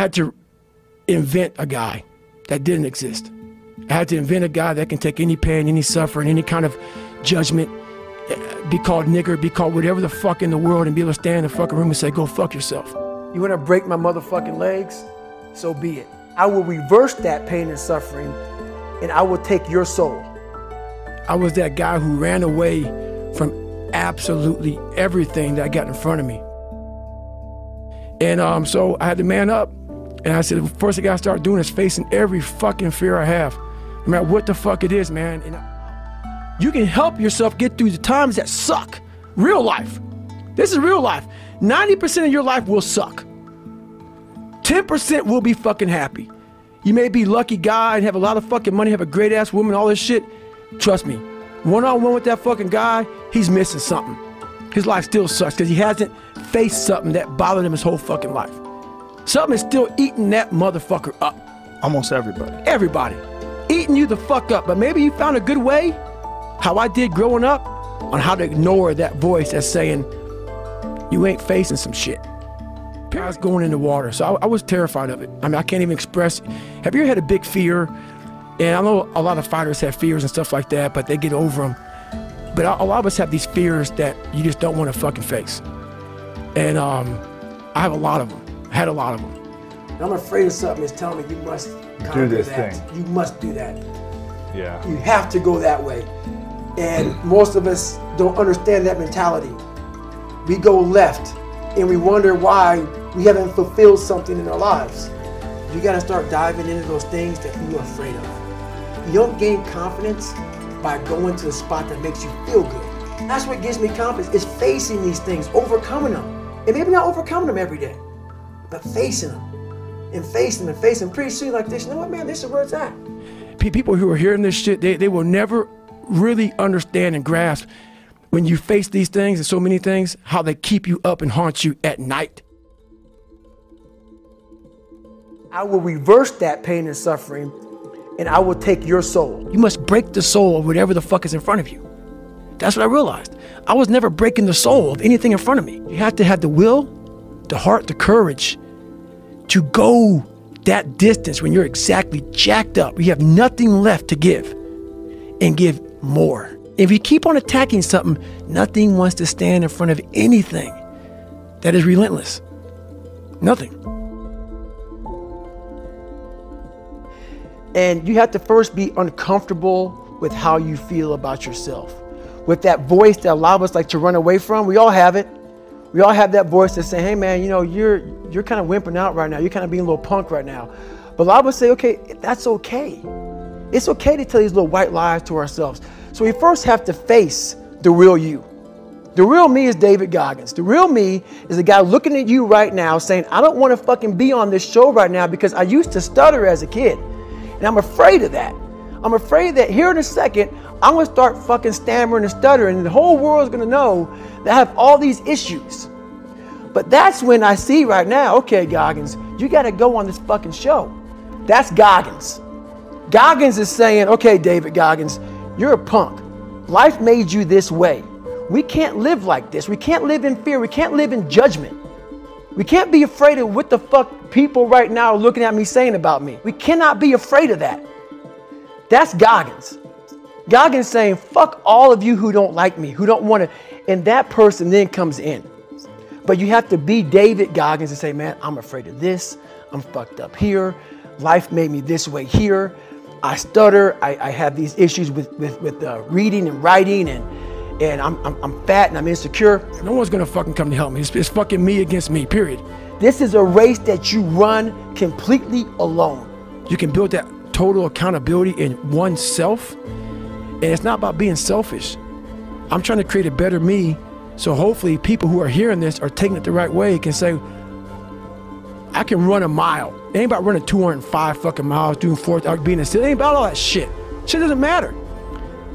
had to invent a guy that didn't exist. I had to invent a guy that can take any pain, any suffering, any kind of judgment, be called nigger, be called whatever the fuck in the world, and be able to stand in the fucking room and say, go fuck yourself. You wanna break my motherfucking legs? So be it. I will reverse that pain and suffering, and I will take your soul. I was that guy who ran away from absolutely everything that got in front of me. And um, so I had to man up. And I said, the first thing I start doing is facing every fucking fear I have. No matter what the fuck it is, man. And I, you can help yourself get through the times that suck. Real life. This is real life. 90% of your life will suck. 10% will be fucking happy. You may be lucky guy and have a lot of fucking money, have a great ass woman, all this shit. Trust me, one on one with that fucking guy, he's missing something. His life still sucks because he hasn't faced something that bothered him his whole fucking life. Something is still eating that motherfucker up. Almost everybody. Everybody. Eating you the fuck up. But maybe you found a good way, how I did growing up, on how to ignore that voice that's saying, you ain't facing some shit. I was going in the water, so I, I was terrified of it. I mean, I can't even express. Have you ever had a big fear? And I know a lot of fighters have fears and stuff like that, but they get over them. But a lot of us have these fears that you just don't want to fucking face. And um, I have a lot of them. I had a lot of them. And I'm afraid of something that's telling me you must do this that. thing. You must do that. Yeah. You have to go that way. And most of us don't understand that mentality. We go left and we wonder why we haven't fulfilled something in our lives. You got to start diving into those things that you're afraid of. You don't gain confidence by going to a spot that makes you feel good. That's what gives me confidence is facing these things, overcoming them. And maybe not overcoming them every day, but facing them and facing them and facing them. Pretty soon, like this, you know what, man, this is where it's at. People who are hearing this shit, they, they will never really understand and grasp when you face these things and so many things, how they keep you up and haunt you at night. I will reverse that pain and suffering and I will take your soul. You must break the soul of whatever the fuck is in front of you. That's what I realized. I was never breaking the soul of anything in front of me. You have to have the will, the heart, the courage to go that distance when you're exactly jacked up. You have nothing left to give and give more. If you keep on attacking something, nothing wants to stand in front of anything that is relentless. Nothing. And you have to first be uncomfortable with how you feel about yourself. With that voice that a lot of us like to run away from, we all have it. We all have that voice that say, hey man, you know, you're you're kind of wimping out right now. You're kind of being a little punk right now. But a lot of us say, okay, that's okay. It's okay to tell these little white lies to ourselves. So we first have to face the real you. The real me is David Goggins. The real me is a guy looking at you right now saying, I don't want to fucking be on this show right now because I used to stutter as a kid. And I'm afraid of that. I'm afraid that here in a second, I'm gonna start fucking stammering and stuttering, and the whole world's gonna know that I have all these issues. But that's when I see right now, okay, Goggins, you gotta go on this fucking show. That's Goggins. Goggins is saying, okay, David Goggins, you're a punk. Life made you this way. We can't live like this. We can't live in fear. We can't live in judgment. We can't be afraid of what the fuck people right now are looking at me saying about me. We cannot be afraid of that. That's Goggins. Goggins saying, fuck all of you who don't like me, who don't want to. And that person then comes in. But you have to be David Goggins and say, man, I'm afraid of this. I'm fucked up here. Life made me this way here. I stutter. I, I have these issues with, with, with uh, reading and writing and and I'm, I'm, I'm, fat and I'm insecure. No one's gonna fucking come to help me. It's, it's fucking me against me, period. This is a race that you run completely alone. You can build that total accountability in oneself. And it's not about being selfish. I'm trying to create a better me. So hopefully people who are hearing this are taking it the right way can say, I can run a mile. It ain't about running 205 fucking miles, doing fourth, uh, being a city. It ain't about all that shit. Shit doesn't matter.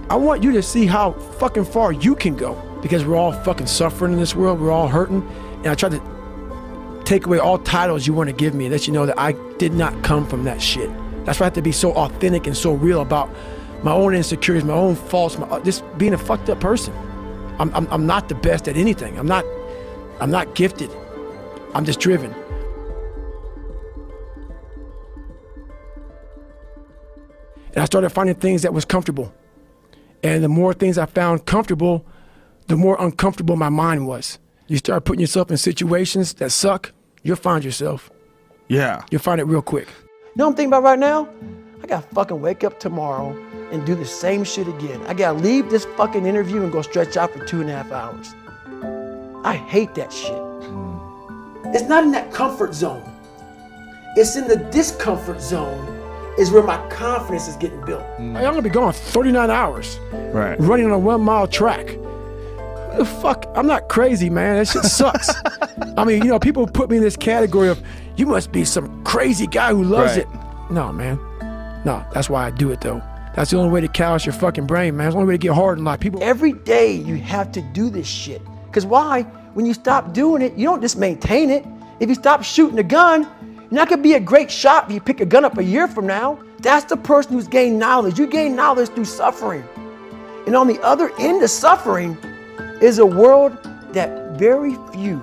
I want you to see how fucking far you can go because we're all fucking suffering in this world. We're all hurting. And I try to take away all titles you want to give me and let you know that I did not come from that shit. That's why I have to be so authentic and so real about my own insecurities, my own faults, my, uh, just being a fucked up person. I'm, I'm, I'm not the best at anything. I'm not, I'm not gifted. I'm just driven. And I started finding things that was comfortable. And the more things I found comfortable, the more uncomfortable my mind was. You start putting yourself in situations that suck, you'll find yourself. Yeah. You'll find it real quick. You know what I'm thinking about right now? I gotta fucking wake up tomorrow and do the same shit again. I gotta leave this fucking interview and go stretch out for two and a half hours. I hate that shit. Mm. It's not in that comfort zone. It's in the discomfort zone is where my confidence is getting built. Mm. I'm gonna be gone 39 hours Right. running on a one mile track. The fuck? I'm not crazy, man. That shit sucks. I mean, you know, people put me in this category of you must be some crazy guy who loves Right. it. No, man. No, that's why I do it though. That's the only way to callous your fucking brain, man. It's the only way to get hard in life. People every day you have to do this shit. Cause why? When you stop doing it, you don't just maintain it. If you stop shooting a gun, you're not gonna be a great shot if you pick a gun up a year from now. That's the person who's gained knowledge. You gain knowledge through suffering. And on the other end of suffering is a world that very few,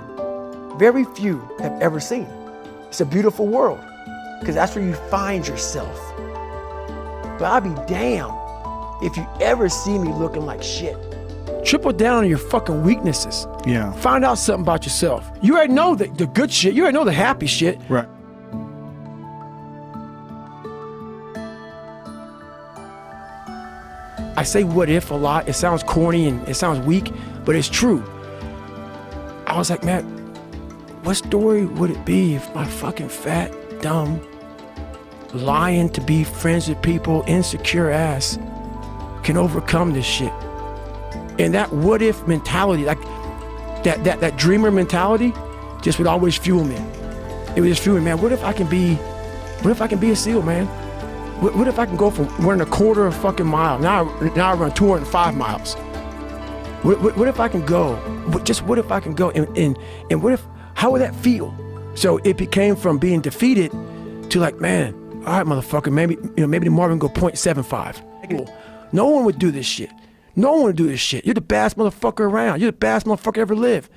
very few have ever seen. It's a beautiful world because that's where you find yourself. But I'll be damned if you ever see me looking like shit. Triple down on your fucking weaknesses. Yeah. Find out something about yourself. You already know the, the good shit. You already know the happy shit. Right. I say what if a lot. It sounds corny and it sounds weak, but it's true. I was like, man, what story would it be if my fucking fat, dumb, lying to be friends with people, insecure ass can overcome this shit? And that what if mentality, like that that that dreamer mentality, just would always fuel me. It would just fuel me, man. What if I can be, what if I can be a SEAL, man? What, what if I can go from running a quarter of a fucking mile now? Now I run 205 miles. What, what, what if I can go? What, just what if I can go? And, and and what if? How would that feel? So it became from being defeated to like, man, all right, motherfucker, maybe you know maybe the Marvin go 0.75. No one would do this shit. No one would do this shit. You're the baddest motherfucker around. You're the baddest motherfucker ever live.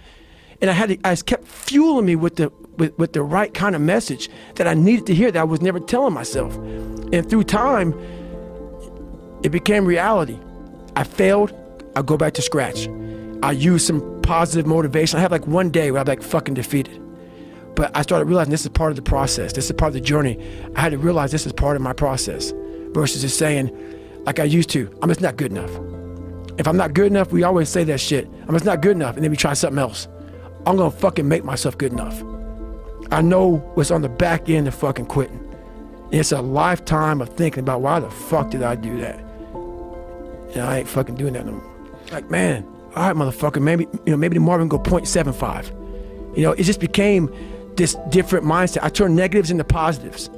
And I had to, I kept fueling me with the with, with the right kind of message that I needed to hear that I was never telling myself. And through time, it became reality. I failed, I go back to scratch. I use some positive motivation. I have like one day where I'm like fucking defeated. But I started realizing this is part of the process. This is part of the journey. I had to realize this is part of my process versus just saying, like I used to, I'm just not good enough. If I'm not good enough, we always say that shit. I'm just not good enough, and then we try something else. I'm gonna fucking make myself good enough. I know what's on the back end of fucking quitting. It's a lifetime of thinking about why the fuck did I do that? And I ain't fucking doing that no more. Like, man, all right, motherfucker, maybe you know, maybe the Marvin go 0.75. You know, it just became this different mindset. I turned negatives into positives.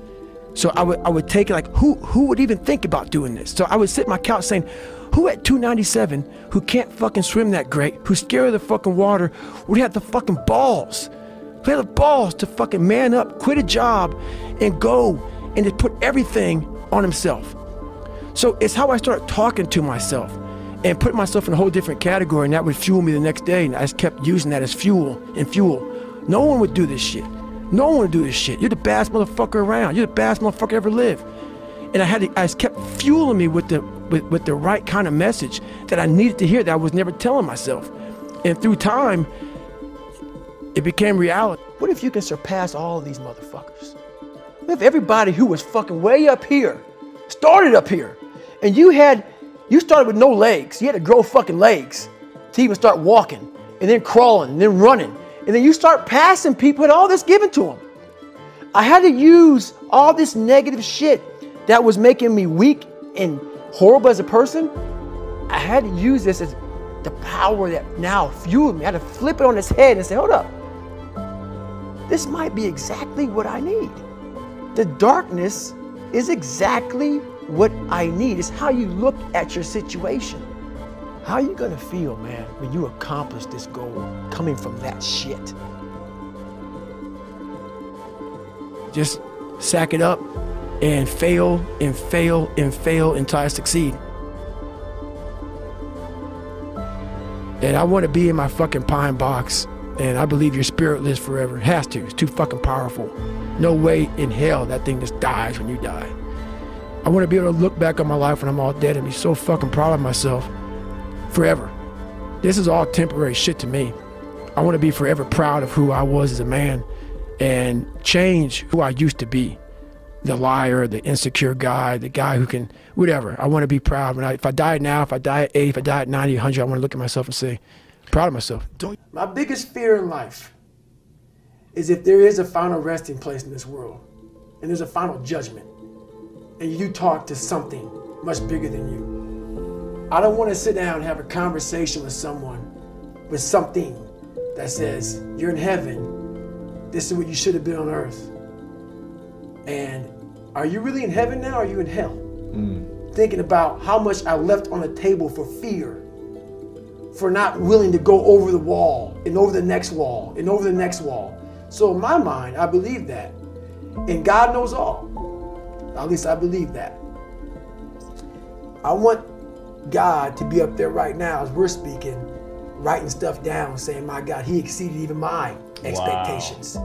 So I would I would take it like who who would even think about doing this? So I would sit my couch saying, who at 297 who can't fucking swim that great, who's scared of the fucking water, would have the fucking balls, who have the balls to fucking man up, quit a job, and go and just put everything on himself. So it's how I started talking to myself and put myself in a whole different category, and that would fuel me the next day. And I just kept using that as fuel and fuel. No one would do this shit. No one would do this shit. You're the baddest motherfucker around. You're the baddest motherfucker ever lived. And I had to, I kept fueling me with the with, with the right kind of message that I needed to hear that I was never telling myself. And through time, it became reality. What if you can surpass all of these motherfuckers? What if everybody who was fucking way up here started up here, and you had you started with no legs. You had to grow fucking legs to even start walking, and then crawling, and then running, and then you start passing people with all this given to them. I had to use all this negative shit that was making me weak and horrible as a person. I had to use this as the power that now fueled me. I had to flip it on its head and say, hold up. This might be exactly what I need. The darkness is exactly what I need. It's how you look at your situation. How are you gonna feel, man, when you accomplish this goal coming from that shit? Just sack it up and fail and fail and fail until I succeed. And I want to be in my fucking pine box. And I believe your spirit lives forever. It has to. It's too fucking powerful. No way in hell that thing just dies when you die. I want to be able to look back on my life when I'm all dead and be so fucking proud of myself forever. This is all temporary shit to me. I want to be forever proud of who I was as a man and change who I used to be. The liar, the insecure guy, the guy who can, whatever. I want to be proud. When I, if I die now, if I die at 80, if I die at 90, 100, I want to look at myself and say, proud of myself. My biggest fear in life is if there is a final resting place in this world and there's a final judgment and you talk to something much bigger than you. I don't want to sit down and have a conversation with someone with something that says, You're in heaven. This is what you should have been on earth. And are you really in heaven now? Or are you in hell? Mm. Thinking about how much I left on the table for fear, for not willing to go over the wall and over the next wall and over the next wall. So, in my mind, I believe that. And God knows all. At least I believe that. I want God to be up there right now as we're speaking, writing stuff down, saying, My God, He exceeded even my expectations.